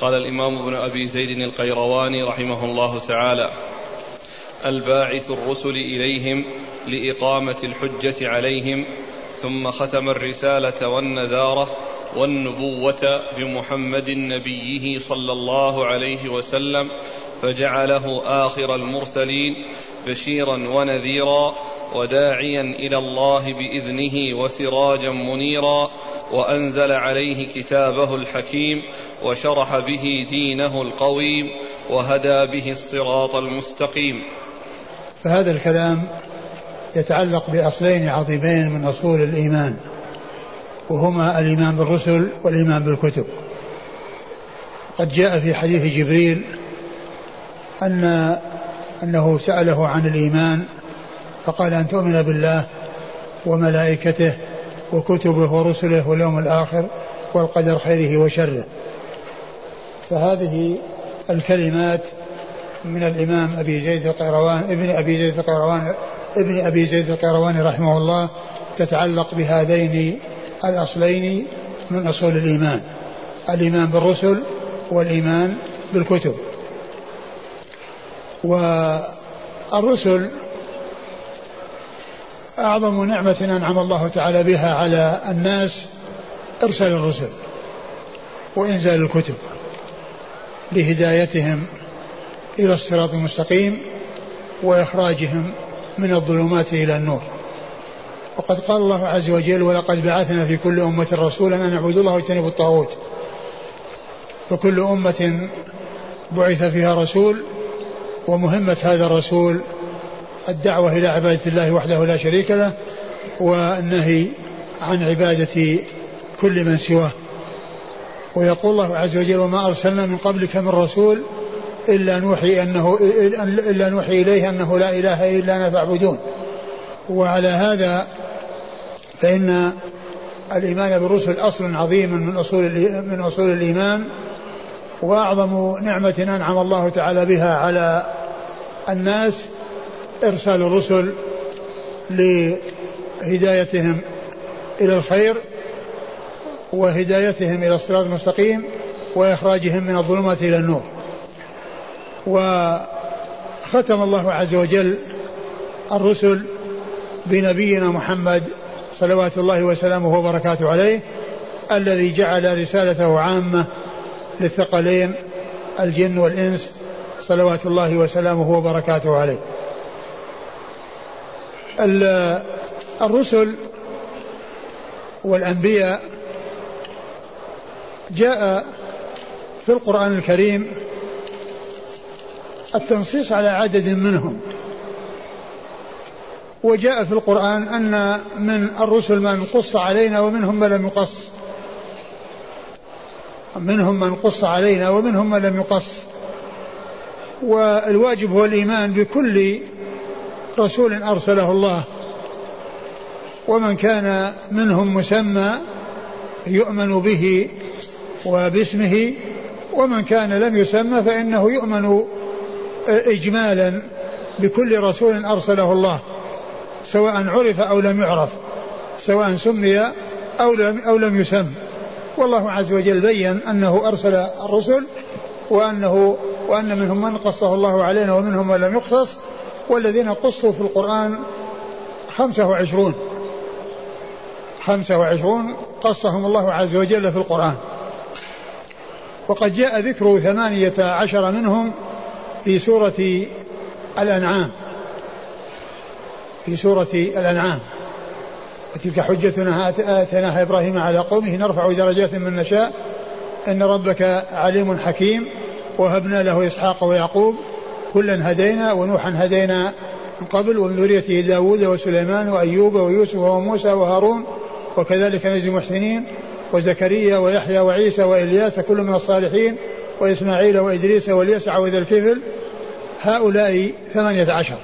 قال الإمام ابن أبي زيد القيرواني رحمه الله تعالى الباعث الرسل إليهم لإقامة الحجة عليهم ثم ختم الرسالة والنذارة والنبوة بمحمد نبيه صلى الله عليه وسلم فجعله آخر المرسلين بشيرا ونذيرا وداعيا إلى الله بإذنه وسراجا منيرا وأنزل عليه كتابه الحكيم وشرح به دينه القويم وهدى به الصراط المستقيم. فهذا الكلام يتعلق بأصلين عظيمين من أصول الإيمان وهما الإيمان بالرسل والإيمان بالكتب. قد جاء في حديث جبريل أن أنه سأله عن الإيمان فقال أن تؤمن بالله وملائكته وكتبه ورسله واليوم الآخر والقدر خيره وشره. فهذه الكلمات من الإمام أبي زيد القيروان ابن أبي زيد القيروان ابن أبي زيد القيرواني رحمه الله تتعلق بهذين الأصلين من أصول الإيمان الإيمان بالرسل والإيمان بالكتب. والرسل أعظم نعمة أنعم الله تعالى بها على الناس إرسال الرسل وإنزال الكتب. لهدايتهم إلى الصراط المستقيم وإخراجهم من الظلمات إلى النور. وقد قال الله عز وجل ولقد بعثنا في كل أمة رسولا أن اعبدوا الله واجتنبوا الطاغوت. فكل أمة بعث فيها رسول ومهمة هذا الرسول الدعوة إلى عبادة الله وحده لا شريك له والنهي عن عبادة كل من سواه. ويقول الله عز وجل وما أرسلنا من قبلك من رسول إلا نوحي أنه إلا نوحي إليه أنه لا إله إلا أنا فاعبدون. وعلى هذا فإن الإيمان بالرسل أصل عظيم من أصول من أصول الإيمان وأعظم نعمة أنعم الله تعالى بها على الناس إرسال الرسل لهدايتهم إلى الخير. وهدايتهم إلى الصراط المستقيم وإخراجهم من الظلمات إلى النور. وختم الله عز وجل الرسل بنبينا محمد صلوات الله وسلامه وبركاته عليه الذي جعل رسالته عامة للثقلين الجن والإنس صلوات الله وسلامه وبركاته عليه. الرسل والأنبياء جاء في القرآن الكريم التنصيص على عدد منهم. وجاء في القرآن أن من الرسل من قص علينا ومنهم من لم يقص. منهم من قص علينا ومنهم من لم يقص. والواجب هو الإيمان بكل رسول أرسله الله. ومن كان منهم مسمى يؤمن به وباسمه ومن كان لم يسمى فإنه يؤمن إجمالا بكل رسول أرسله الله سواء عرف أو لم يعرف سواء سمي أو لم, أو لم يسم. والله عز وجل بين أنه أرسل الرسل وأنه وأن منهم من قصه الله علينا ومنهم من لم يقصص والذين قصوا في القرآن خمسة وعشرون خمسة وعشرون قصهم الله عز وجل في القرآن. وقد جاء ذكر ثمانية عشر منهم في سورة الأنعام. في سورة الأنعام. وتلك حجتنا آتيناها إبراهيم على قومه نرفع درجات من نشاء. إن ربك عليم حكيم. وهبنا له إسحاق ويعقوب. كلا هدينا ونوحا هدينا من قبل ومن ذريته داود وسليمان وأيوب ويوسف وموسى وهارون. وكذلك نجزي المحسنين. وزكريا ويحيى وعيسى وإلياس كل من الصالحين وإسماعيل وإدريس واليسع وذا الكفل. هؤلاء ثمانية عشر.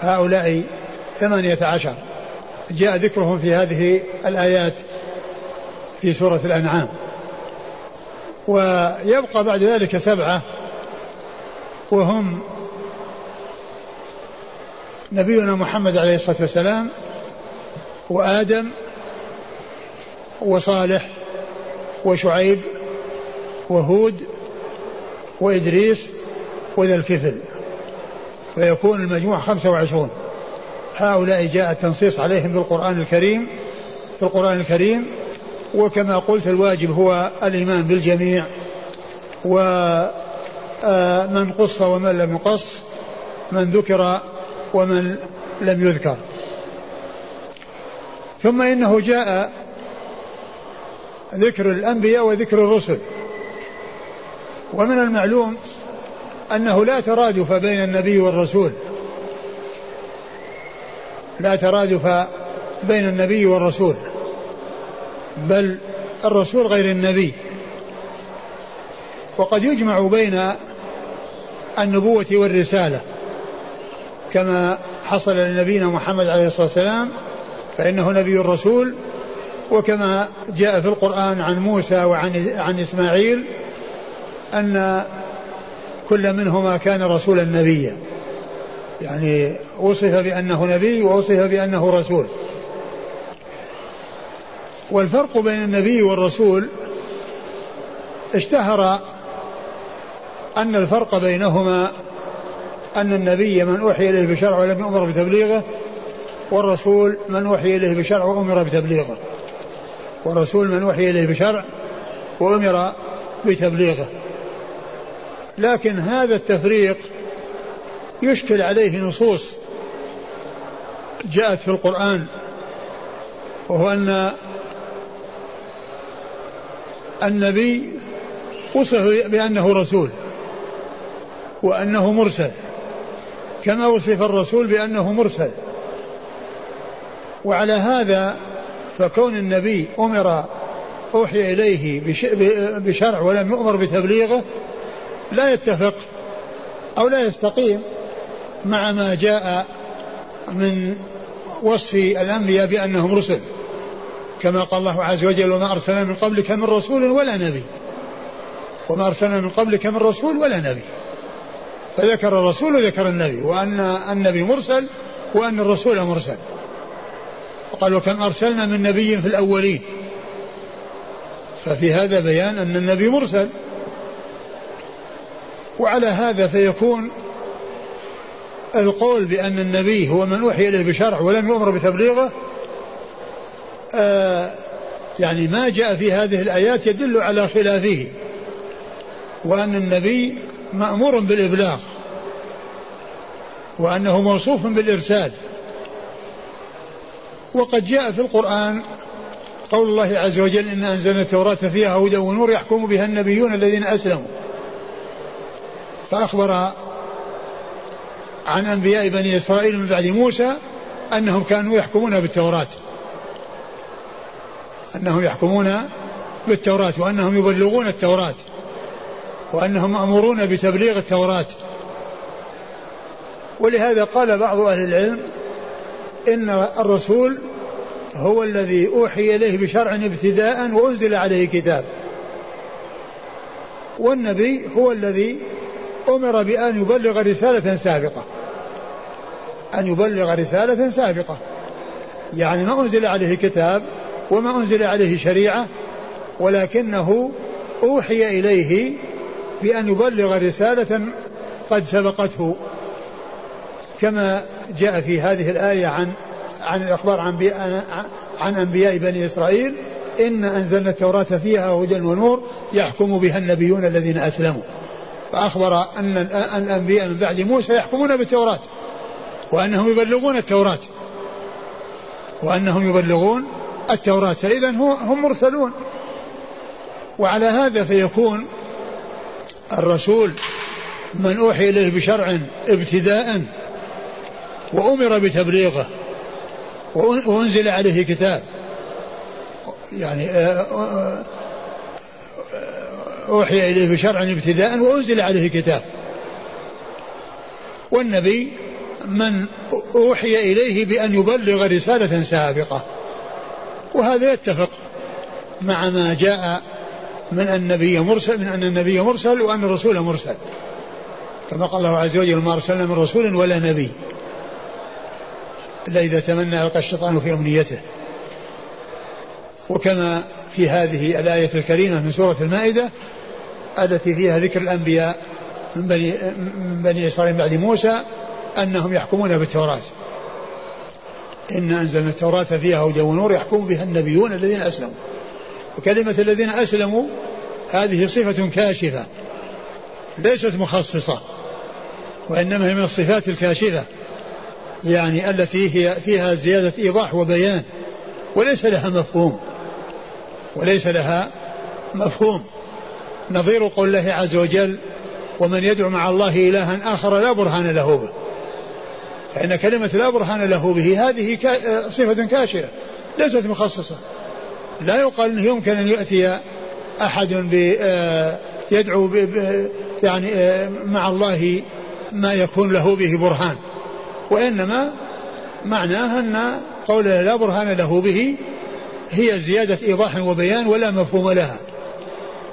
هؤلاء ثمانية عشر. جاء ذكرهم في هذه الآيات في سورة الأنعام. ويبقى بعد ذلك سبعة وهم نبينا محمد عليه الصلاة والسلام وآدم وصالح وشعيب وهود وإدريس وذا الكفل. فيكون المجموع خمسة وعشرون. هؤلاء جاء التنصيص عليهم بالقرآن الكريم في القرآن الكريم وكما قلت الواجب هو الإيمان بالجميع ومن آه، قص ومن لم يقص من ذكر ومن لم يذكر. ثم إنه جاء ذكر الأنبياء وذكر الرسل. ومن المعلوم أنه لا ترادف بين النبي والرسول. لا ترادف بين النبي والرسول. بل الرسول غير النبي. وقد يجمع بين النبوة والرسالة. كما حصل لنبينا محمد عليه الصلاة والسلام فإنه نبي الرسول وكما جاء في القرآن عن موسى وعن عن إسماعيل أن كل منهما كان رسولا نبيا. يعني وصف بأنه نبي ووصف بأنه رسول. والفرق بين النبي والرسول اشتهر أن الفرق بينهما أن النبي من أوحي إليه بشرع ولم يؤمر بتبليغه والرسول من أوحي إليه بشرع وأمر بتبليغه. والرسول من أوحي إليه بشرع وأمر بتبليغه. لكن هذا التفريق يشكل عليه نصوص جاءت في القرآن وهو أن النبي وصف بأنه رسول وأنه مرسل كما وصف الرسول بأنه مرسل. وعلى هذا فكون النبي أمر أوحي إليه بشرع ولم يؤمر بتبليغه لا يتفق أو لا يستقيم مع ما جاء من وصف الأنبياء بأنهم رسل. كما قال الله عز وجل وما أرسلنا من قبلك من رسول ولا نبي. وما أرسلنا من قبلك من رسول ولا نبي. فذكر الرسول وذكر النبي وأن النبي مرسل وأن الرسول مرسل. وقال وكم أرسلنا من نبي في الأولين. ففي هذا بيان أن النبي مرسل. وعلى هذا فيكون القول بأن النبي هو من أوحي إليه بشرع ولم يؤمر بتبليغه. آه يعني ما جاء في هذه الآيات يدل على خلافه. وأن النبي مأمور بالإبلاغ. وأنه موصوف بالإرسال. وقد جاء في القرآن قول الله عز وجل إن أنزلنا التوراة فيها هدى ونور يحكم بها النبيون الذين أسلموا. فأخبر عن أنبياء بني إسرائيل من بعد موسى أنهم كانوا يحكمون بالتوراة. أنهم يحكمون بالتوراة وأنهم يبلغون التوراة وأنهم مأمورون بتبليغ التوراة. ولهذا قال بعض أهل العلم إن الرسول هو الذي أوحي إليه بشرع ابتداء وأنزل عليه كتاب. والنبي هو الذي أمر بأن يبلغ رسالة سابقة. أن يبلغ رسالة سابقة. يعني ما أنزل عليه كتاب وما أنزل عليه شريعة ولكنه أوحي إليه بأن يبلغ رسالة قد سبقته. كما جاء في هذه الآية عن عن الأخبار عن عن أنبياء بني إسرائيل إن أنزلنا التوراة فيها هدى ونور يحكم بها النبيون الذين أسلموا. فأخبر أن الأنبياء من بعد موسى يحكمون بالتوراة وأنهم يبلغون التوراة. وأنهم يبلغون التوراة. فإذا هم مرسلون. وعلى هذا فيكون الرسول من أوحي إليه بشرع ابتداء وأمر بتبليغه. وأنزل عليه كتاب. يعني آه، آه، أوحي إليه بشرع ابتداء وأنزل عليه كتاب. والنبي من أوحي إليه بأن يبلغ رسالة سابقة. وهذا يتفق مع ما جاء من النبي مرسل من أن النبي مرسل وأن الرسول مرسل. كما قال الله عز وجل ما أرسلنا من رسول ولا نبي. إلا إذا تمنى ألقى الشيطان في أمنيته. وكما في هذه الآية الكريمة من سورة المائدة التي فيها ذكر الأنبياء من بني, من بني إسرائيل بعد موسى أنهم يحكمون بالتوراة. إن أنزلنا التوراة فيها هدى ونور يحكم بها النبيون الذين أسلموا. وكلمة الذين أسلموا هذه صفة كاشفة ليست مخصصة وإنما هي من الصفات الكاشفة. يعني التي هي فيها زيادة إيضاح وبيان وليس لها مفهوم وليس لها مفهوم. نظير قول الله عز وجل ومن يدعو مع الله إلها آخر لا برهان له به. فإن كلمة لا برهان له به هذه صفة كاشفة ليست مخصصة. لا يقال أنه يمكن أن يأتي أحد آه، يدعو يعني آه، مع الله ما يكون له به برهان. وإنما معناه أن قوله لا برهان له به هي زيادة إيضاح وبيان ولا مفهوم لها.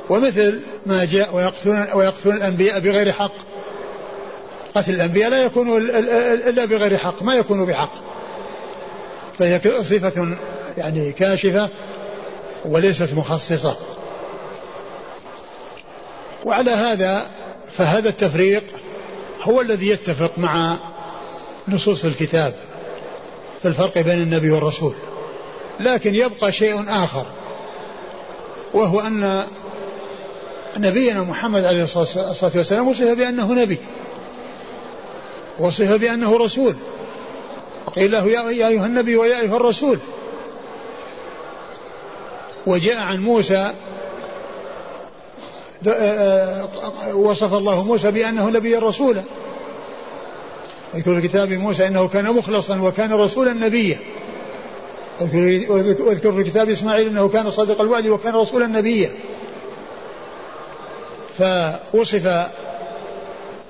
ومثل ما جاء ويقتلون, ويقتلون الأنبياء بغير حق. قتل الأنبياء لا يكون إلا بغير حق ما يكون بحق. فهي صفة يعني كاشفة وليست مخصصة. وعلى هذا فهذا التفريق هو الذي يتفق مع نصوص الكتاب في الفرق بين النبي والرسول لكن يبقى شيء آخر وهو أن نبينا محمد عليه الصلاة والسلام وصف بأنه نبي وصف بأنه رسول وقيل له يا أيها النبي ويا أيها الرسول. وجاء عن موسى وصف الله موسى بأنه نبي رسولا. واذكر في كتاب موسى إنه كان مخلصا وكان رسولا نبيا. واذكر في كتاب إسماعيل إنه كان صادق الوعد وكان رسولا نبيا. فوصف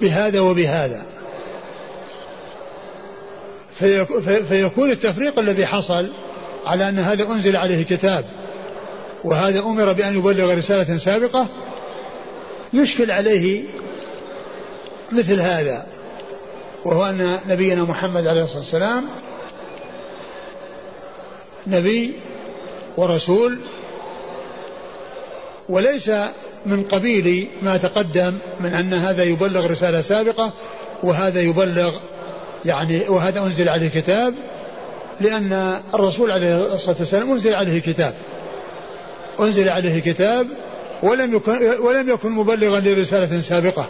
بهذا وبهذا. فيكون التفريق الذي حصل على أن هذا أنزل عليه كتاب وهذا أمر بأن يبلغ رسالة سابقة يشكل عليه مثل هذا. وهو أن نبينا محمد عليه الصلاة والسلام نبي ورسول وليس من قبيل ما تقدم من أن هذا يبلغ رسالة سابقة وهذا يبلغ يعني وهذا أنزل عليه كتاب لأن الرسول عليه الصلاة والسلام أنزل عليه كتاب. أنزل عليه كتاب ولم يكن ولم يكن مبلغا لرسالة سابقة.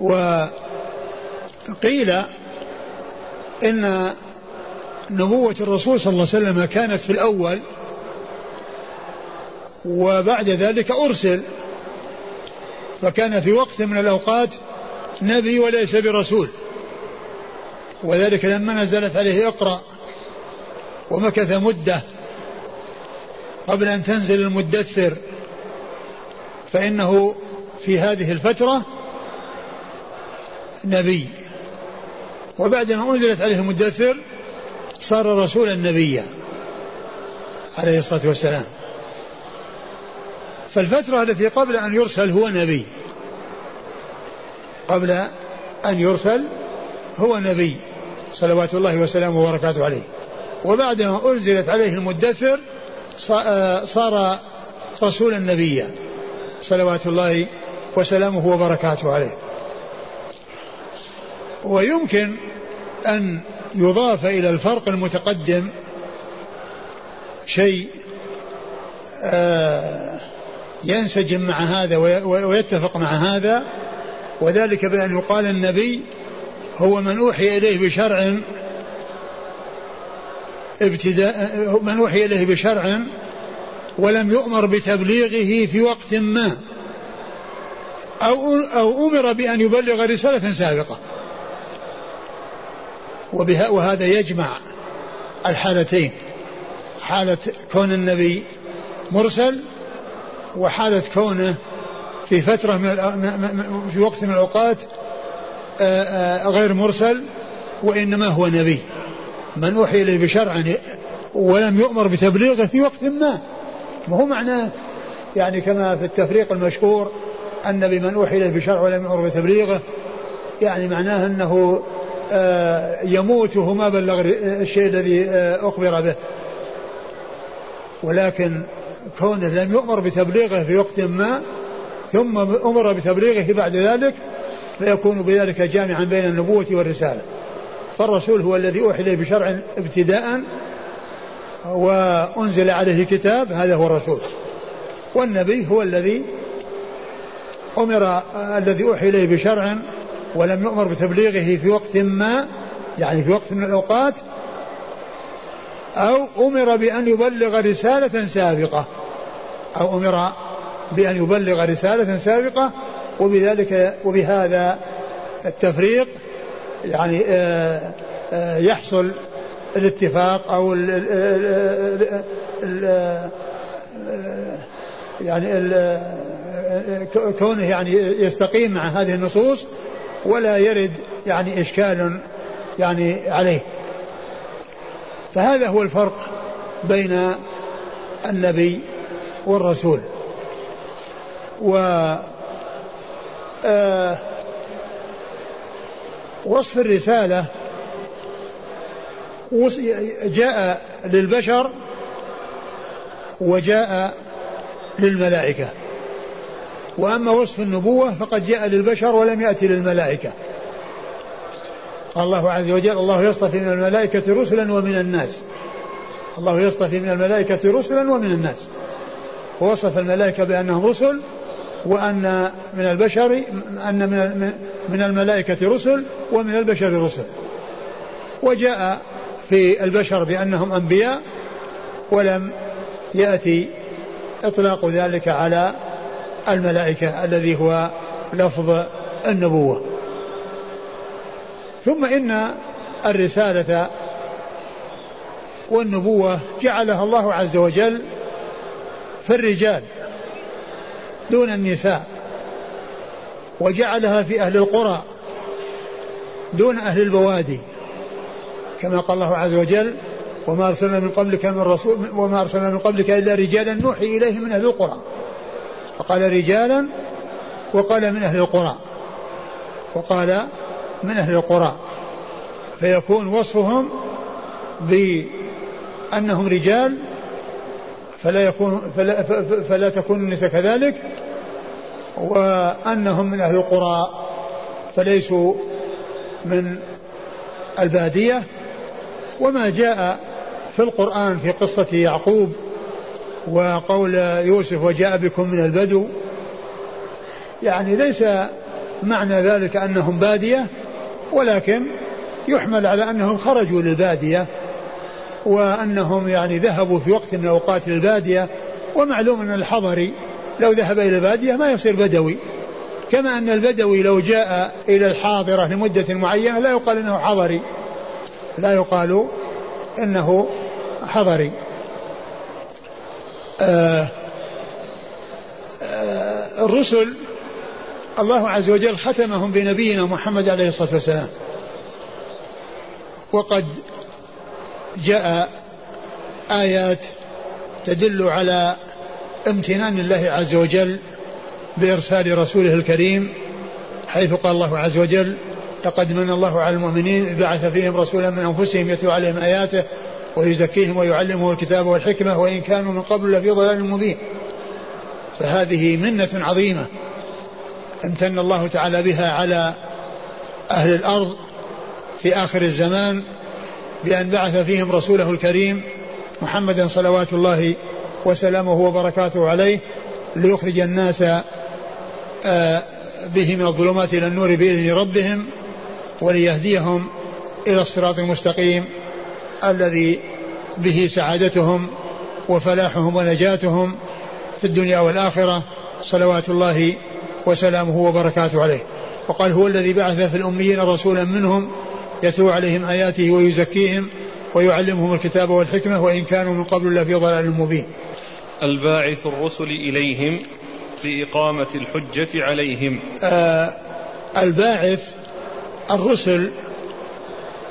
وقيل إن نبوة الرسول صلى الله عليه وسلم كانت في الأول وبعد ذلك أرسل فكان في وقت من الأوقات نبي وليس برسول. وذلك لما نزلت عليه اقرأ ومكث مدة قبل أن تنزل المدثر فإنه في هذه الفترة نبي. وبعدما أنزلت عليه المدثر صار رسولا نبيا عليه الصلاة والسلام. فالفترة التي قبل أن يرسل هو نبي. قبل أن يرسل هو نبي صلوات الله وسلامه وبركاته عليه. وبعدما أنزلت عليه المدثر صار رسولا نبيا صلوات الله وسلامه وبركاته عليه. ويمكن أن يضاف إلى الفرق المتقدم شيء آه، ينسجم مع هذا ويتفق مع هذا وذلك بأن يقال النبي هو من أوحي إليه بشرع ابتداء من أوحي إليه بشرع ولم يؤمر بتبليغه في وقت ما أو أو أمر بأن يبلغ رسالة سابقة. وبها وهذا يجمع الحالتين. حالة كون النبي مرسل وحالة كونه في فترة من في وقت من الأوقات آه، آه، غير مرسل وإنما هو نبي. من أوحي إليه بشرع ولم يؤمر بتبليغه في وقت ما. ما هو معناه يعني كما في التفريق المشهور أن بمن أوحي إليه بشرع ولم يؤمر بتبليغه يعني معناه أنه يموت وهو ما بلغ الشيء الذي آه، أخبر به. ولكن كونه لم يؤمر بتبليغه في وقت ما ثم أمر بتبليغه بعد ذلك فيكون بذلك جامعا بين النبوة والرسالة. فالرسول هو الذي أوحي إليه بشرع ابتداء وأنزل عليه كتاب هذا هو الرسول. والنبي هو الذي أمر الذي أوحي إليه بشرع ولم يؤمر بتبليغه في وقت ما يعني في وقت من الأوقات أو أمر بأن يبلغ رسالة سابقة أو أمر بأن يبلغ رسالة سابقة وبذلك وبهذا التفريق يعني آه، آه، يحصل الاتفاق أو ال ال ال يعني كونه يعني يستقيم مع هذه النصوص. ولا يرد يعني إشكال يعني عليه. فهذا هو الفرق بين النبي والرسول. و آه وصف الرسالة جاء للبشر وجاء للملائكة. وأما وصف النبوة فقد جاء للبشر ولم يأتي للملائكة. قال الله عز وجل الله يصطفي من الملائكة رسلا ومن الناس. الله يصطفي من الملائكة رسلا ومن الناس. ووصف الملائكة بأنهم رسل وأن من البشر أن من من الملائكة رسل ومن البشر رسل. وجاء في البشر بأنهم أنبياء ولم يأتي إطلاق ذلك على الملائكة الذي هو لفظ النبوة. ثم إن الرسالة والنبوة جعلها الله عز وجل في الرجال دون النساء وجعلها في أهل القرى دون أهل البوادي كما قال الله عز وجل وما أرسلنا من قبلك من رسول وما أرسلنا من قبلك إلا رجالا نوحي إليه من أهل القرى. فقال رجالا وقال من أهل القرى. وقال من أهل القرى. فيكون وصفهم بأنهم رجال فلا يكون فلا, فلا تكون النساء كذلك وأنهم من أهل القرى فليسوا من البادية. وما جاء في القرآن في قصة يعقوب وقول يوسف وجاء بكم من البدو. يعني ليس معنى ذلك أنهم بادية ولكن يحمل على أنهم خرجوا للبادية وأنهم يعني ذهبوا في وقت من الأوقات للبادية. ومعلوم أن الحضري لو ذهب إلى البادية ما يصير بدوي. كما أن البدوي لو جاء إلى الحاضرة لمدة معينة لا يقال أنه حضري لا يقال إنه حضري. آه آه الرسل الله عز وجل ختمهم بنبينا محمد عليه الصلاة والسلام. وقد جاء آيات تدل على امتنان الله عز وجل بإرسال رسوله الكريم حيث قال الله عز وجل لقد من الله على المؤمنين بعث فيهم رسولا من أنفسهم يتلو عليهم آياته ويزكيهم ويعلمهم الكتاب والحكمة وإن كانوا من قبل لفي ضلال مبين. فهذه منة عظيمة أمتن الله تعالى بها على أهل الأرض في آخر الزمان بأن بعث فيهم رسوله الكريم محمدا صلوات الله وسلامه وبركاته عليه ليخرج الناس آه، به من الظلمات إلى النور بإذن ربهم وليهديهم إلى الصراط المستقيم الذي به سعادتهم وفلاحهم ونجاتهم في الدنيا والآخرة صلوات الله وسلامه وبركاته عليه. وقال هو الذي بعث في الأميين رسولا منهم يتلو عليهم آياته ويزكيهم ويعلمهم الكتاب والحكمة وإن كانوا من قبل لفي ضلال مبين. الباعث الرسل إليهم لإقامة الحجة عليهم. آه الباعث الرسل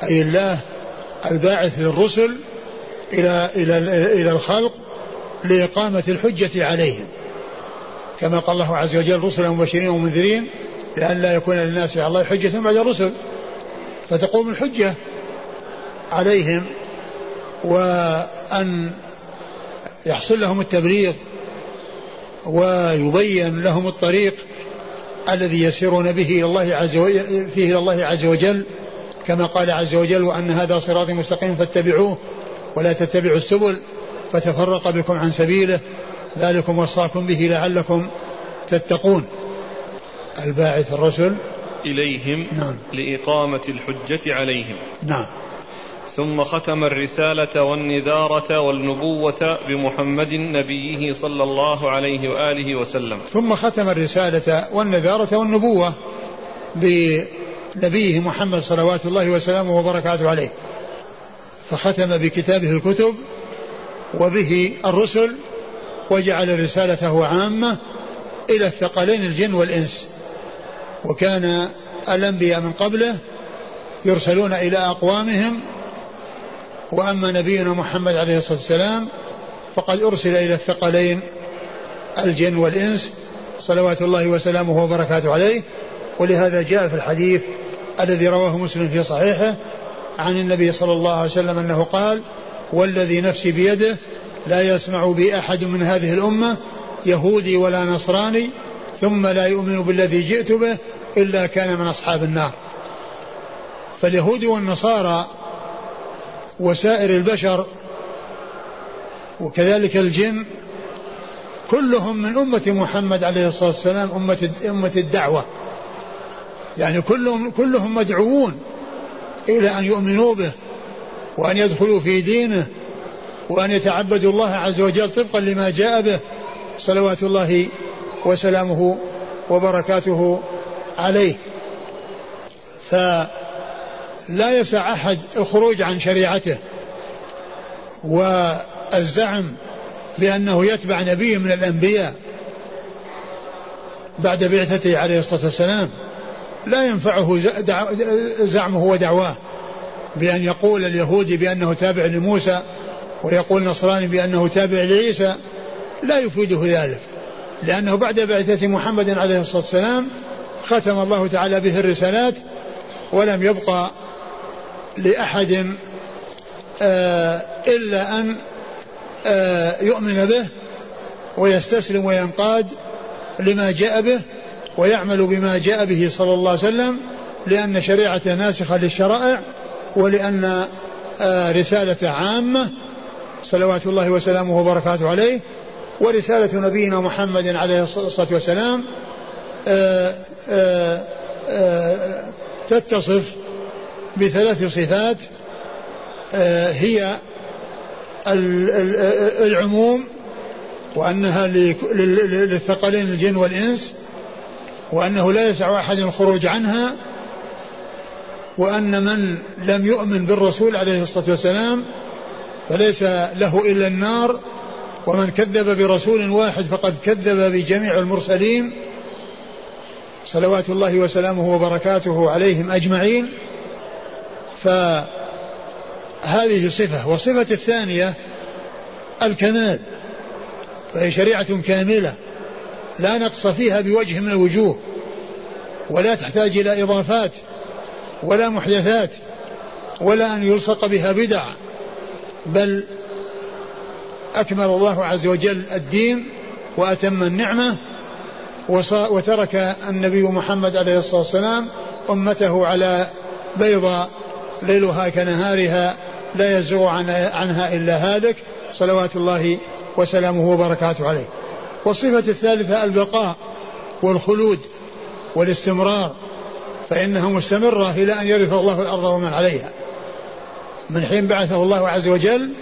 أي الله الباعث للرسل إلى إلى إلى الخلق لإقامة الحجة عليهم. كما قال الله عز وجل رسلا مبشرين ومنذرين لأن لا يكون للناس على الله حجة بعد الرسل. فتقوم الحجة عليهم وأن يحصل لهم التبليغ ويبين لهم الطريق الذي يسيرون به إلى الله عز وجل فيه إلى الله عز وجل. كما قال عز وجل وأن هذا صراطي مستقيم فاتبعوه ولا تتبعوا السبل فتفرق بكم عن سبيله. ذلكم وصاكم به لعلكم تتقون. الباعث الرسل إليهم نعم. لإقامة الحجة عليهم. نعم. ثم ختم الرسالة والنذارة والنبوة بمحمد نبيه صلى الله عليه وآله وسلم. ثم ختم الرسالة والنذارة والنبوة بنبيه محمد صلوات الله وسلامه وبركاته عليه. فختم بكتابه الكتب وبه الرسل وجعل رسالته عامة إلى الثقلين الجن والإنس. وكان الأنبياء من قبله يرسلون إلى أقوامهم. وأما نبينا محمد عليه الصلاة والسلام فقد أرسل إلى الثقلين الجن والإنس صلوات الله وسلامه وبركاته عليه. ولهذا جاء في الحديث الذي رواه مسلم في صحيحه عن النبي صلى الله عليه وسلم أنه قال والذي نفسي بيده لا يسمع بي أحد من هذه الأمة يهودي ولا نصراني ثم لا يؤمن بالذي جئت به إلا كان من أصحاب النار. فاليهود والنصارى وسائر البشر وكذلك الجن كلهم من أمة محمد عليه الصلاة والسلام أمة أمة الدعوة. يعني كلهم كلهم مدعوون إلى أن يؤمنوا به وأن يدخلوا في دينه وأن يتعبدوا الله عز وجل طبقا لما جاء به صلوات الله وسلامه وبركاته عليه. فلا يسع أحد الخروج عن شريعته والزعم بأنه يتبع نبي من الأنبياء بعد بعثته عليه الصلاة والسلام. لا ينفعه زعمه ودعواه بأن يقول اليهودي بأنه تابع لموسى ويقول النصراني بأنه تابع لعيسى لا يفيده ذلك. لأنه بعد بعثة محمد عليه الصلاة والسلام ختم الله تعالى به الرسالات ولم يبقى لأحد آه إلا أن آه يؤمن به ويستسلم وينقاد لما جاء به. ويعمل بما جاء به صلى الله عليه وسلم لأن شريعته ناسخة للشرائع ولأن آه رسالة عامة صلوات الله وسلامه وبركاته عليه ورسالة نبينا محمد عليه الصلاة والسلام آآ آآ تتصف بثلاث صفات هي العموم وأنها للثقلين الجن والإنس وأنه لا يسع أحد الخروج عنها وأن من لم يؤمن بالرسول عليه الصلاة والسلام فليس له إلا النار ومن كذب برسول واحد فقد كذب بجميع المرسلين. صلوات الله وسلامه وبركاته عليهم أجمعين. فهذه صفة. والصفة الثانية الكمال فهي شريعة كاملة. لا نقص فيها بوجه من الوجوه ولا تحتاج إلى إضافات ولا محدثات ولا أن يلصق بها بدع بل أكمل الله عز وجل الدين وأتم النعمة وترك النبي محمد عليه الصلاة والسلام أمته على بيضاء ليلها كنهارها لا يزغ عنها إلا هالك صلوات الله وسلامه وبركاته عليه. والصفة الثالثة البقاء والخلود والاستمرار فإنها مستمرة إلى أن يرث الله الأرض ومن عليها. من حين بعثه الله عز وجل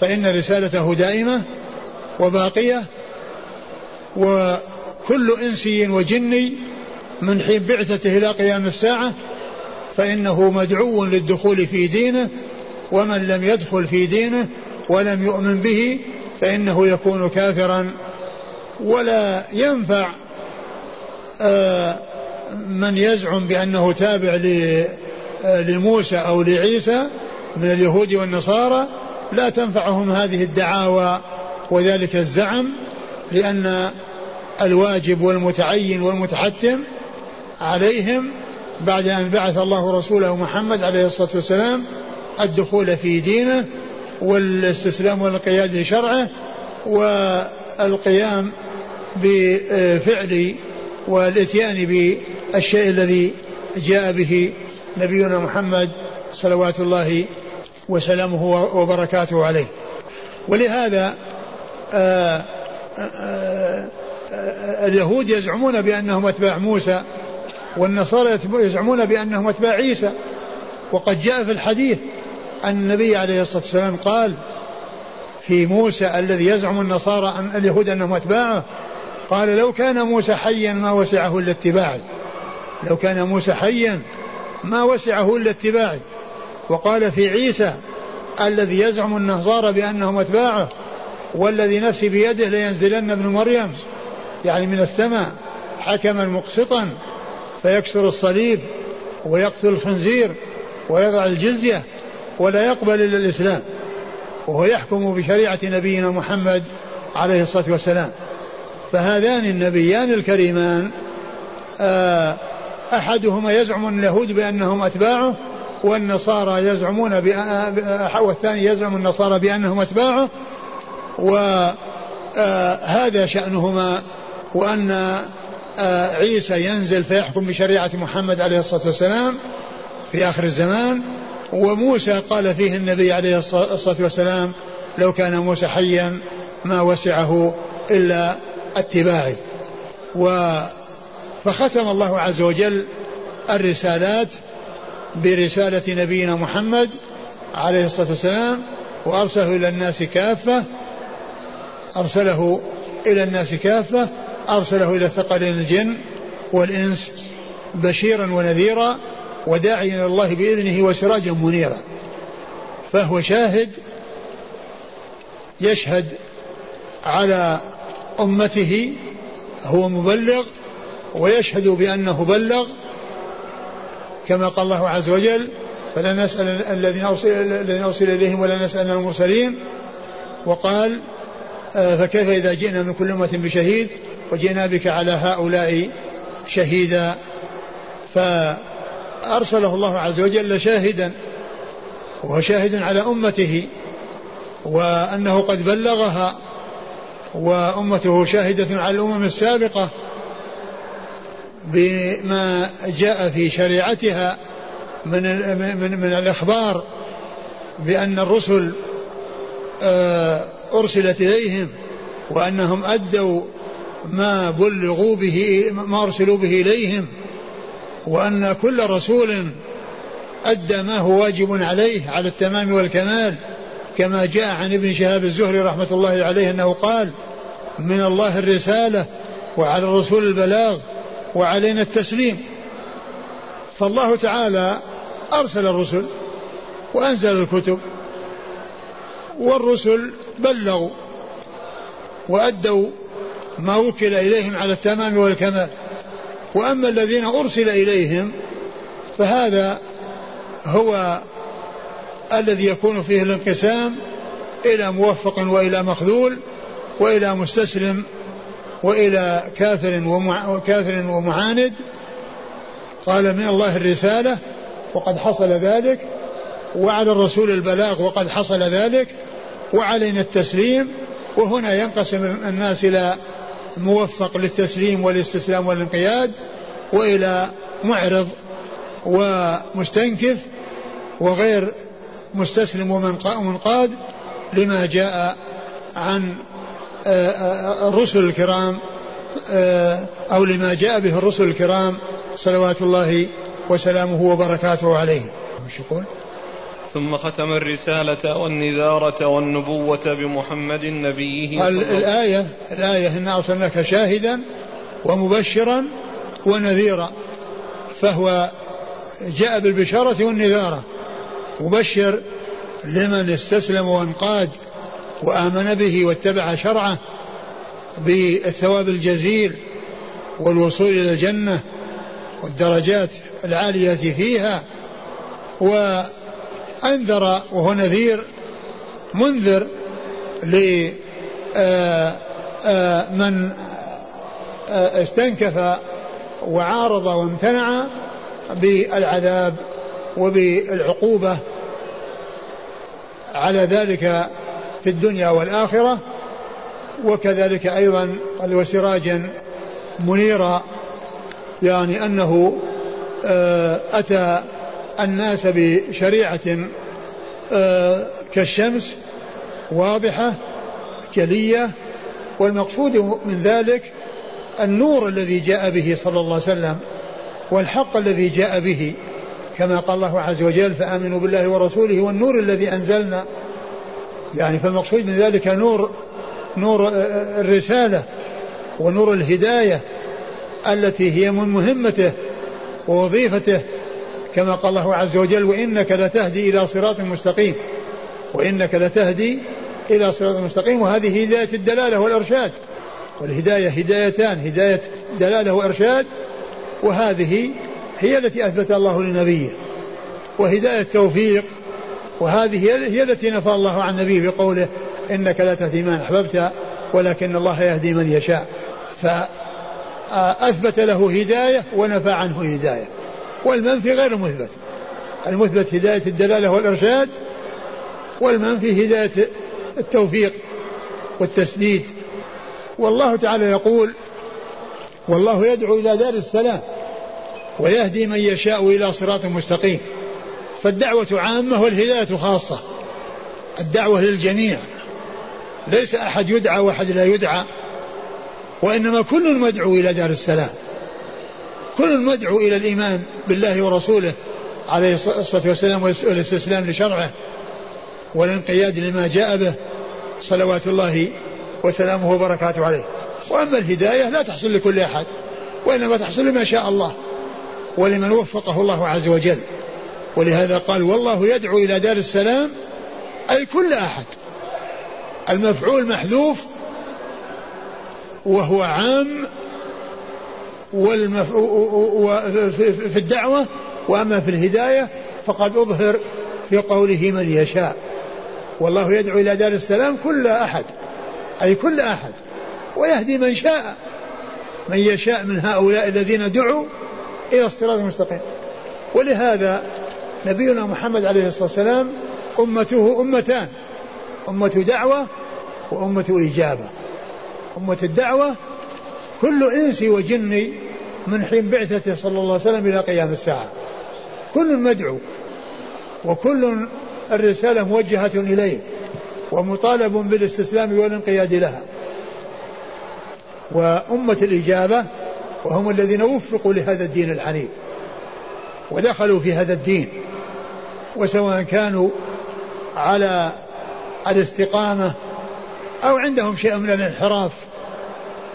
فإن رسالته دائمة وباقية وكل إنسي وجني من حين بعثته إلى قيام الساعة فإنه مدعو للدخول في دينه ومن لم يدخل في دينه ولم يؤمن به فإنه يكون كافرا ولا ينفع آه، من يزعم بأنه تابع آه، لموسى أو لعيسى من اليهود والنصارى لا تنفعهم هذه الدعاوى وذلك الزعم لأن الواجب والمتعين والمتحتم عليهم بعد أن بعث الله رسوله محمد عليه الصلاة والسلام الدخول في دينه والاستسلام والانقياد لشرعه والقيام بفعل والاتيان بالشيء الذي جاء به نبينا محمد صلوات الله وسلامه وبركاته عليه. ولهذا آآ آآ آآ اليهود يزعمون بأنهم أتباع موسى والنصارى يزعمون بأنهم أتباع عيسى. وقد جاء في الحديث أن النبي عليه الصلاة والسلام قال في موسى الذي يزعم النصارى أن اليهود أنهم أتباعه قال لو كان موسى حيا ما وسعه إلا اتباعي. لو كان موسى حيا ما وسعه إلا اتباعي. وقال في عيسى الذي يزعم النصارى بأنهم أتباعه والذي نفسي بيده لينزلن ابن مريم يعني من السماء حكما مقسطا فيكسر الصليب ويقتل الخنزير ويضع الجزية ولا يقبل إلا الإسلام. وهو يحكم بشريعة نبينا محمد عليه الصلاة والسلام. فهذان النبيان الكريمان آه، أحدهما يزعم اليهود بأنهم أتباعه والنصارى يزعمون آه، والثاني يزعم النصارى بأنهم أتباعه وهذا آه، شأنهما وأن عيسى ينزل فيحكم بشريعة محمد عليه الصلاة والسلام في آخر الزمان وموسى قال فيه النبي عليه الصلاة والسلام لو كان موسى حيا ما وسعه إلا اتباعي و فختم الله عز وجل الرسالات برسالة نبينا محمد عليه الصلاة والسلام وأرسله إلى الناس كافة أرسله إلى الناس كافة أرسله إلى ثقلين الجن والإنس بشيرا ونذيرا وداعيا إلى الله بإذنه وسراجا منيرا. فهو شاهد يشهد على أمته هو مبلغ ويشهد بأنه بلغ. كما قال الله عز وجل فلا نسأل الذين ارسل الذين أرسل إليهم ولا نسال المرسلين وقال آه، فكيف إذا جئنا من كل أمة بشهيد وجئنا بك على هؤلاء شهيدا؟ ف أرسله الله عز وجل شاهدا وهو شاهد على أمته وأنه قد بلغها. وأمته شاهدة على الأمم السابقة بما جاء في شريعتها من من من الإخبار بأن الرسل آه، أرسلت إليهم وأنهم أدوا ما بلغوا به ما أرسلوا به إليهم وأن كل رسول أدى ما هو واجب عليه على التمام والكمال. كما جاء عن ابن شهاب الزهري رحمة الله عليه أنه قال من الله الرسالة وعلى الرسول البلاغ وعلينا التسليم. فالله تعالى أرسل الرسل وأنزل الكتب والرسل بلغوا وأدوا ما وكل إليهم على التمام والكمال. وأما الذين أرسل إليهم فهذا هو الذي يكون فيه الانقسام إلى موفق وإلى مخذول وإلى مستسلم وإلى كافر وكافر ومعاند. قال من الله الرسالة وقد حصل ذلك وعلى الرسول البلاغ وقد حصل ذلك وعلينا التسليم وهنا ينقسم الناس إلى موفق للتسليم والاستسلام والانقياد وإلى معرض ومستنكف وغير مستسلم ومنقاد لما جاء عن آه، آه، الرسل الكرام آه، أو لما جاء به الرسل الكرام صلوات الله وسلامه وبركاته عليهم. مش يقول؟ ثم ختم الرسالة والنذارة والنبوة بمحمد نبيه الآية الآية إن أرسلناك شاهدا ومبشرا ونذيرا فهو جاء بالبشارة والنذارة مبشر لمن استسلم وانقاد وآمن به واتبع شرعه بالثواب الجزيل والوصول إلى الجنة والدرجات العالية فيها. و أنذر وهو نذير منذر لمن آه، آه، آه، استنكف وعارض وامتنع بالعذاب وبالعقوبة على ذلك في الدنيا والآخرة وكذلك أيضا قال وسراجا منيرا يعني أنه آه، أتى الناس بشريعة آه، كالشمس واضحة جلية والمقصود من ذلك النور الذي جاء به صلى الله عليه وسلم والحق الذي جاء به. كما قال الله عز وجل فآمنوا بالله ورسوله والنور الذي أنزلنا. يعني فالمقصود من ذلك نور نور الرسالة ونور الهداية التي هي من مهمته ووظيفته كما قال الله عز وجل وإنك لتهدي إلى صراط مستقيم. وإنك لتهدي إلى صراط مستقيم. وهذه هداية الدلالة والإرشاد. والهداية هدايتان هداية دلالة وإرشاد وهذه هي التي أثبت الله لنبيه وهداية توفيق وهذه هي التي نفى الله عن نبيه بقوله إنك لا تهدي من أحببت ولكن الله يهدي من يشاء. فأثبت له هداية ونفى عنه هداية. والمنفي غير مثبت. المثبت هداية الدلالة والإرشاد والمنفي هداية التوفيق والتسديد. والله تعالى يقول والله يدعو إلى دار السلام. ويهدي من يشاء إلى صراط مستقيم. فالدعوة عامة والهداية خاصة. الدعوة للجميع. ليس أحد يدعى وأحد لا يدعى. وإنما كل مدعو إلى دار السلام. كل مدعو إلى الإيمان بالله ورسوله عليه الصلاة والسلام والاستسلام لشرعه والانقياد لما جاء به صلوات الله وسلامه وبركاته عليه. وأما الهداية لا تحصل لكل أحد وإنما تحصل لما شاء الله. ولمن وفقه الله عز وجل. ولهذا قال والله يدعو إلى دار السلام أي كل أحد. المفعول محذوف وهو عام والمف... في الدعوة وأما في الهداية فقد أظهر في قوله من يشاء. والله يدعو إلى دار السلام كل أحد أي كل أحد ويهدي من شاء. من يشاء من هؤلاء الذين دعوا إلى الصراط المستقيم. ولهذا نبينا محمد عليه الصلاة والسلام أمته أمتان. أمة دعوة وأمة إجابة. أمة الدعوة كل إنس وجن من حين بعثته صلى الله عليه وسلم إلى قيام الساعة. كل مدعو وكل الرسالة موجهة إليه ومطالب بالإستسلام والانقياد لها. وأمة الإجابة وهم الذين وفقوا لهذا الدين الحنيف ودخلوا في هذا الدين وسواء كانوا على الاستقامة أو عندهم شيء من الانحراف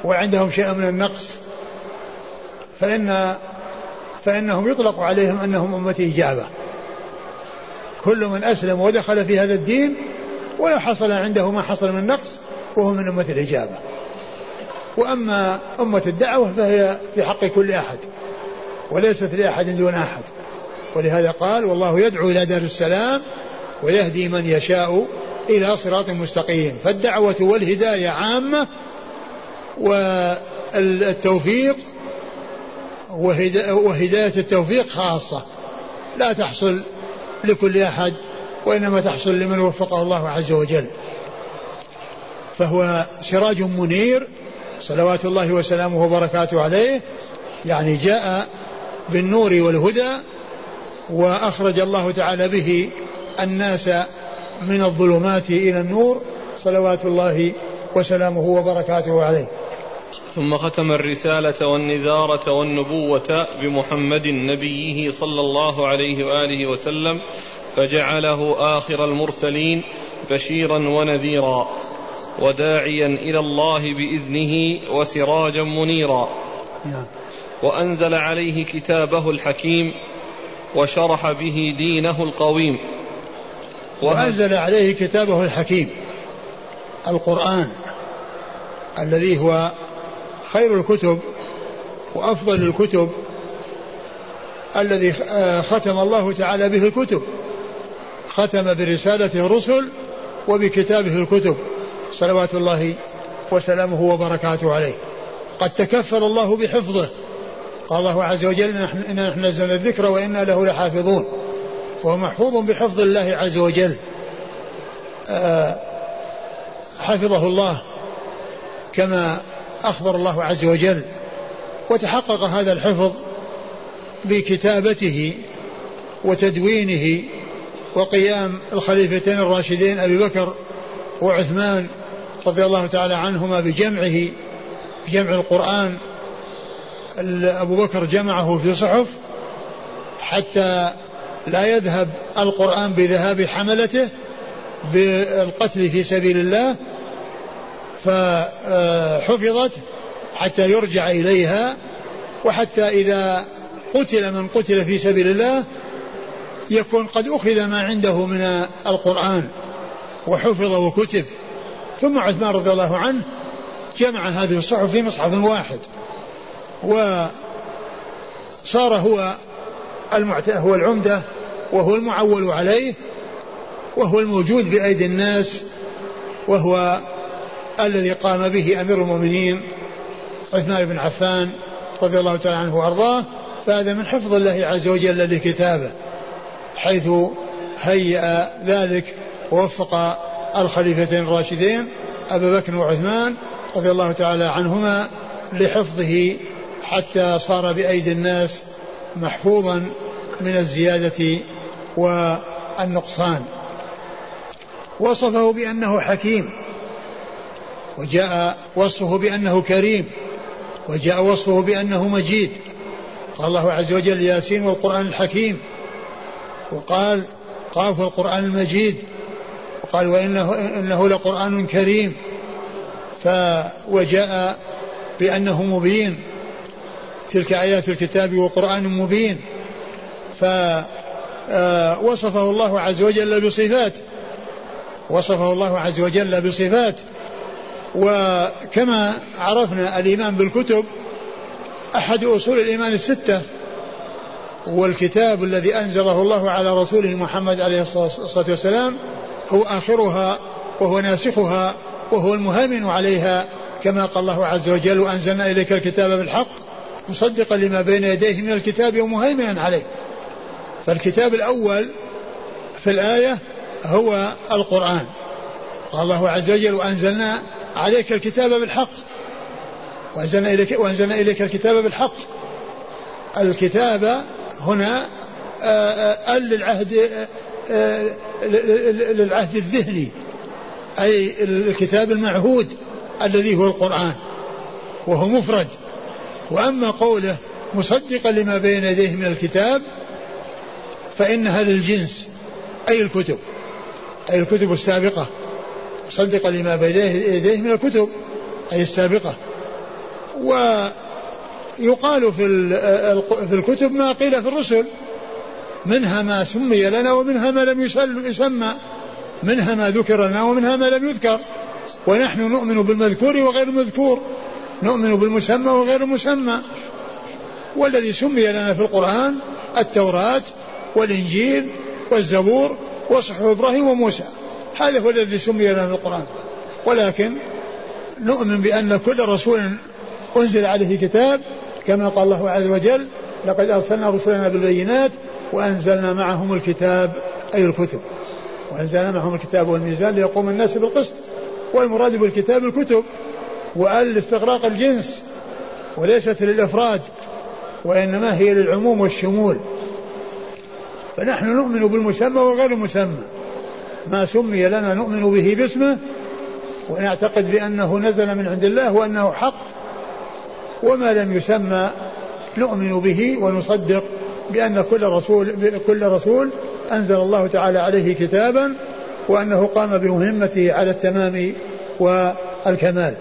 وعندهم شيء من النقص فإن فإنهم يطلق عليهم أنهم أمة إجابة. كل من أسلم ودخل في هذا الدين ولا حصل عنده ما حصل من نقص وهو من أمة الإجابة. وأما أمة الدعوة فهي في حق كل أحد وليست لأحد دون أحد. ولهذا قال والله يدعو إلى دار السلام ويهدي من يشاء إلى صراط مستقيم. فالدعوة والهداية عامة والتوفيق وهداية التوفيق خاصة لا تحصل لكل أحد وإنما تحصل لمن وفقه الله عز وجل. فهو سراج منير صلوات الله وسلامه وبركاته عليه يعني جاء بالنور والهدى وأخرج الله تعالى به الناس من الظلمات إلى النور صلوات الله وسلامه وبركاته عليه. ثم ختم الرسالة والنذارة والنبوة بمحمد نبيه صلى الله عليه وآله وسلم فجعله آخر المرسلين بشيرا ونذيرا وداعيا إلى الله بإذنه وسراجا منيرا. وأنزل عليه كتابه الحكيم وشرح به دينه القويم. وأنزل عليه كتابه الحكيم القرآن الذي هو خير الكتب وأفضل الكتب الذي ختم الله تعالى به الكتب. ختم برسالته الرسل وبكتابه الكتب. صلوات الله وسلامه وبركاته عليه. قد تكفل الله بحفظه. قال الله عز وجل إنا نحن نزلنا الذكر وإنا له لحافظون. وهو محفوظ بحفظ الله عز وجل. آه، حفظه الله كما أخبر الله عز وجل وتحقق هذا الحفظ بكتابته وتدوينه وقيام الخليفتين الراشدين أبي بكر وعثمان رضي الله تعالى عنهما بجمعه بجمع القرآن أبو بكر جمعه في صحف حتى لا يذهب القرآن بذهاب حملته بالقتل في سبيل الله فحفظت حتى يرجع إليها وحتى إذا قتل من قتل في سبيل الله يكون قد أخذ ما عنده من القرآن وحفظ وكتب. ثم عثمان رضي الله عنه جمع هذه الصحف في مصحف واحد. وصار هو المعت... هو العمدة وهو المعول عليه وهو الموجود بأيدي الناس وهو الذي قام به أمير المؤمنين عثمان بن عفان رضي الله تعالى عنه وأرضاه. فهذا من حفظ الله عز وجل لكتابه حيث هيأ ذلك ووفق الخليفتين الراشدين أبا بكر وعثمان رضي الله تعالى عنهما لحفظه حتى صار بأيدي الناس محفوظا من الزيادة والنقصان. وصفه بأنه حكيم وجاء وصفه بأنه كريم وجاء وصفه بأنه مجيد. قال الله عز وجل ياسين والقرآن الحكيم وقال قاف القرآن المجيد. وقال وإنه إنه لقرآن كريم. ف وجاء بأنه مبين. تلك آيات الكتاب وقرآن مبين. فوصفه آه، الله عز وجل بصفات. وصفه الله عز وجل بصفات. وكما عرفنا الإيمان بالكتب أحد أصول الإيمان الستة والكتاب الذي أنزله الله على رسوله محمد عليه الصلاة والسلام هو آخرها وهو ناسخها وهو المهيمن عليها كما قال الله عز وجل وأنزلنا إليك الكتاب بالحق مصدقا لما بين يديه من الكتاب ومهيمنا عليه. فالكتاب الأول في الآية هو القرآن. قال الله عز وجل وأنزلنا عليك الكتاب بالحق. وأنزلنا إليك, وأنزلنا إليك الكتاب بالحق. الكتاب هنا آه، آه، آل للعهد للعهد الذهني أي الكتاب المعهود الذي هو القرآن وهو مفرد. وأما قوله مصدقا لما بين يديه من الكتاب فإنها للجنس أي الكتب أي الكتب السابقة. مصدقا لما بين يديه من الكتب أي السابقة. ويقال في في الكتب ما قيل في الرسل منها ما سمي لنا ومنها ما لم يسمى. منها ما ذكر لنا ومنها ما لم يذكر. ونحن نؤمن بالمذكور وغير المذكور نؤمن بالمسمى وغير المسمى والذي سمي لنا في القرآن التوراة والإنجيل والزبور وصحف إبراهيم وموسى. هذا هو الذي سمي لنا في القرآن. ولكن نؤمن بأن كل رسول أنزل عليه كتاب كما قال الله عز وجل لقد أرسلنا رسلنا بالبينات وأنزلنا معهم الكتاب أي الكتب. وأنزلنا معهم الكتاب والميزان ليقوم الناس بالقسط. والمراد بالكتاب الكتب وأل لاستغراق الجنس وليست للإفراد وإنما هي للعموم والشمول. فنحن نؤمن بالمسمى وغير المسمى ما سمي لنا نؤمن به باسمه ونعتقد بأنه نزل من عند الله وأنه حق. وما لم يسمى نؤمن به ونصدق. بأن كل رسول كل رسول أنزل الله تعالى عليه كتابا وأنه قام بمهمته على التمام والكمال.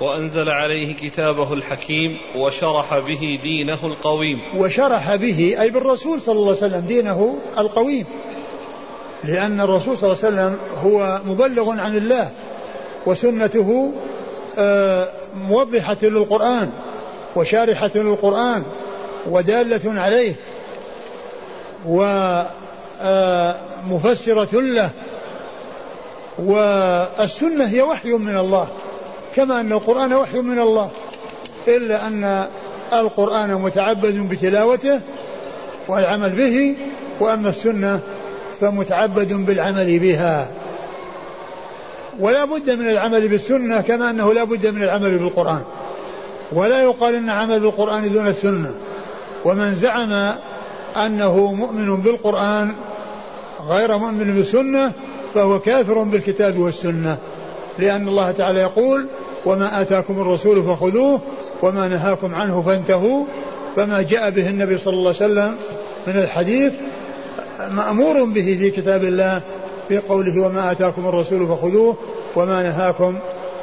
وأنزل عليه كتابه الحكيم وشرح به دينه القويم. وشرح به أي بالرسول صلى الله عليه وسلم دينه القويم. لأن الرسول صلى الله عليه وسلم هو مبلغ عن الله وسنته آه، موضحة للقرآن وشارحة للقرآن ودالة عليه ومفسرة له والسنة هي وحي من الله كما أن القرآن وحي من الله إلا أن القرآن متعبد بتلاوته والعمل به وأما السنة فمتعبد بالعمل بها. ولا بد من العمل بالسنة كما أنه لا بد من العمل بالقرآن. ولا يقال أن عمل بالقرآن دون السنة. ومن زعم أنه مؤمن بالقرآن غير مؤمن بالسنة فهو كافر بالكتاب والسنة لأن الله تعالى يقول وما آتاكم الرسول فخذوه وما نهاكم عنه فانتهوا فما جاء به النبي صلى الله عليه وسلم من الحديث مأمور به في كتاب الله في قوله وما آتاكم الرسول فخذوه وما نهاكم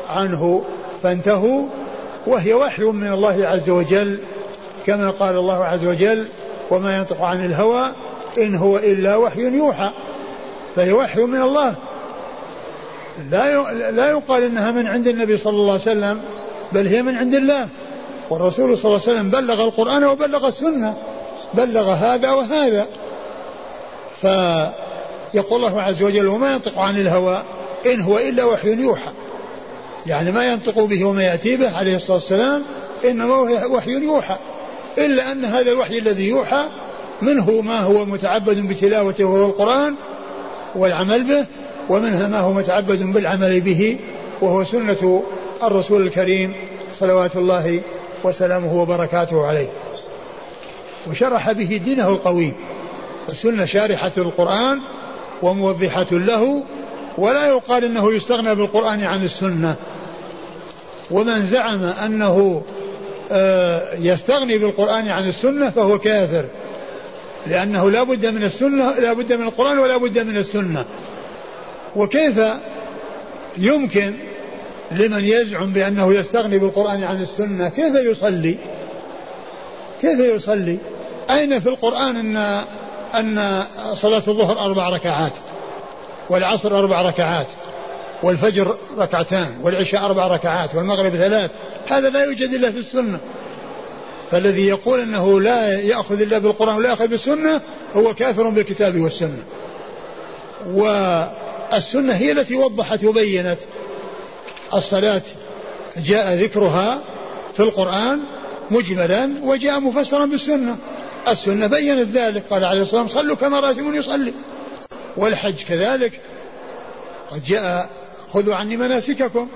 عنه فانتهوا وهي وحي من الله عز وجل. كما قال الله عز وجل وما ينطق عن الهوى إن هو إلا وحي يوحى فهي وحي من الله. لا لا يقال إنها من عند النبي صلى الله عليه وسلم بل هي من عند الله. والرسول صلى الله عليه وسلم بلغ القرآن وبلغ السنة بلغ هذا وهذا. فيقول الله عز وجل وما ينطق عن الهوى إن هو إلا وحي يوحى يعني ما ينطق به وما يأتي به عليه الصلاة والسلام إنما هو وحي يوحى. إلا أن هذا الوحي الذي يوحى منه ما هو متعبد بتلاوته وهو القرآن والعمل به ومنها ما هو متعبد بالعمل به وهو سنة الرسول الكريم صلوات الله وسلامه وبركاته عليه. وشرح به دينه القويم السنة شارحة للقرآن وموضحة له ولا يقال إنه يستغنى بالقرآن عن السنة. ومن زعم أنه يستغني بالقرآن عن السنة فهو كافر. لأنه لا بد من السنة لا بد من القرآن ولا بد من السنة. وكيف يمكن لمن يزعم بأنه يستغني بالقرآن عن السنة؟ كيف يصلي؟ كيف يصلي؟ أين في القرآن أن أن صلاة الظهر أربع ركعات والعصر أربع ركعات؟ والفجر ركعتان والعشاء أربع ركعات والمغرب ثلاث هذا لا يوجد إلا في السنة. فالذي يقول أنه لا يأخذ إلا بالقرآن ولا يأخذ بالسنة هو كافر بالكتاب والسنة. والسنة هي التي وضحت وبينت. الصلاة جاء ذكرها في القرآن مجملا وجاء مفسرا بالسنة. السنة بينت ذلك. قال عليه الصلاة والسلام صلوا كما رأيتمون يصلي. والحج كذلك. قد جاء خذوا عني مناسككم.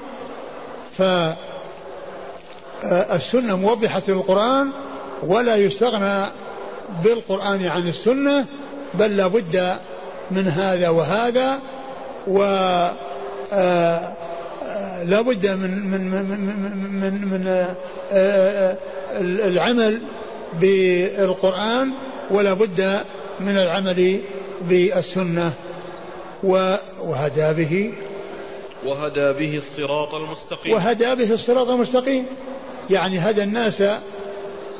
فالسنة موضحة للقرآن ولا يستغنى بالقرآن عن السنة بل لابد من هذا وهذا و آه، آه، لابد من من من من, من آه، العمل بالقرآن ولا بد من العمل بالسنة. وهدى به وهدى به الصراط المستقيم. وهدى به الصراط المستقيم. يعني هدى الناس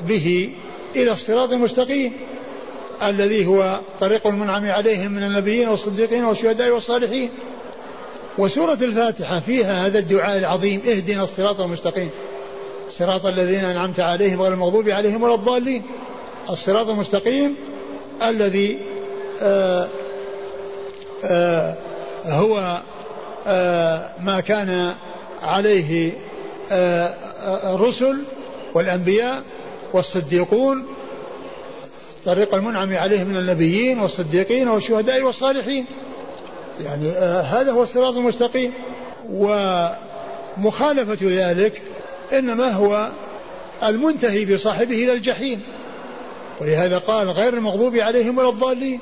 به إلى الصراط المستقيم. الذي هو طريق المنعم عليهم من النبيين والصديقين والشهداء والصالحين. وسورة الفاتحة فيها هذا الدعاء العظيم. اهدنا الصراط المستقيم. صراط الذين أنعمت عليهم غير المغضوب عليهم ولا الضالين. الصراط المستقيم الذي آآ آه، آآ آه، هو ما كان عليه الرسل والأنبياء والصديقون طريق المنعم عليه من النبيين والصديقين والشهداء والصالحين. يعني هذا هو الصراط المستقيم. ومخالفة ذلك إنما هو المنتهي بصاحبه إلى الجحيم. ولهذا قال غير المغضوب عليهم ولا الضالين.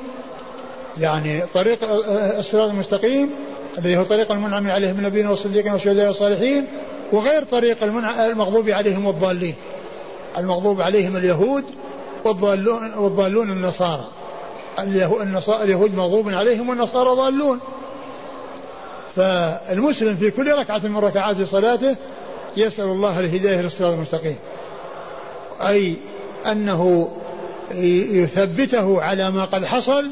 يعني طريق الصراط المستقيم الذي هو طريق المنعم عليهم من النبيين والصديقين والشهداء والصالحين وغير طريق المغضوب عليهم والضالين. المغضوب عليهم اليهود والضالون والضالون النصارى. اليهود مغضوب عليهم والنصارى ضالون. فالمسلم في كل ركعة من ركعات صلاته يسأل الله الهداية للصراط المستقيم. أي أنه يثبته على ما قد حصل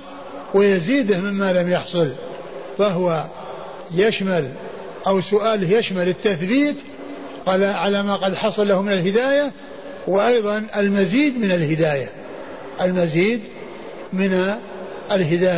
ويزيده مما لم يحصل فهو يشمل أو سؤاله يشمل التثبيت على ما قد حصل له من الهداية وأيضا المزيد من الهداية. المزيد من الهداية.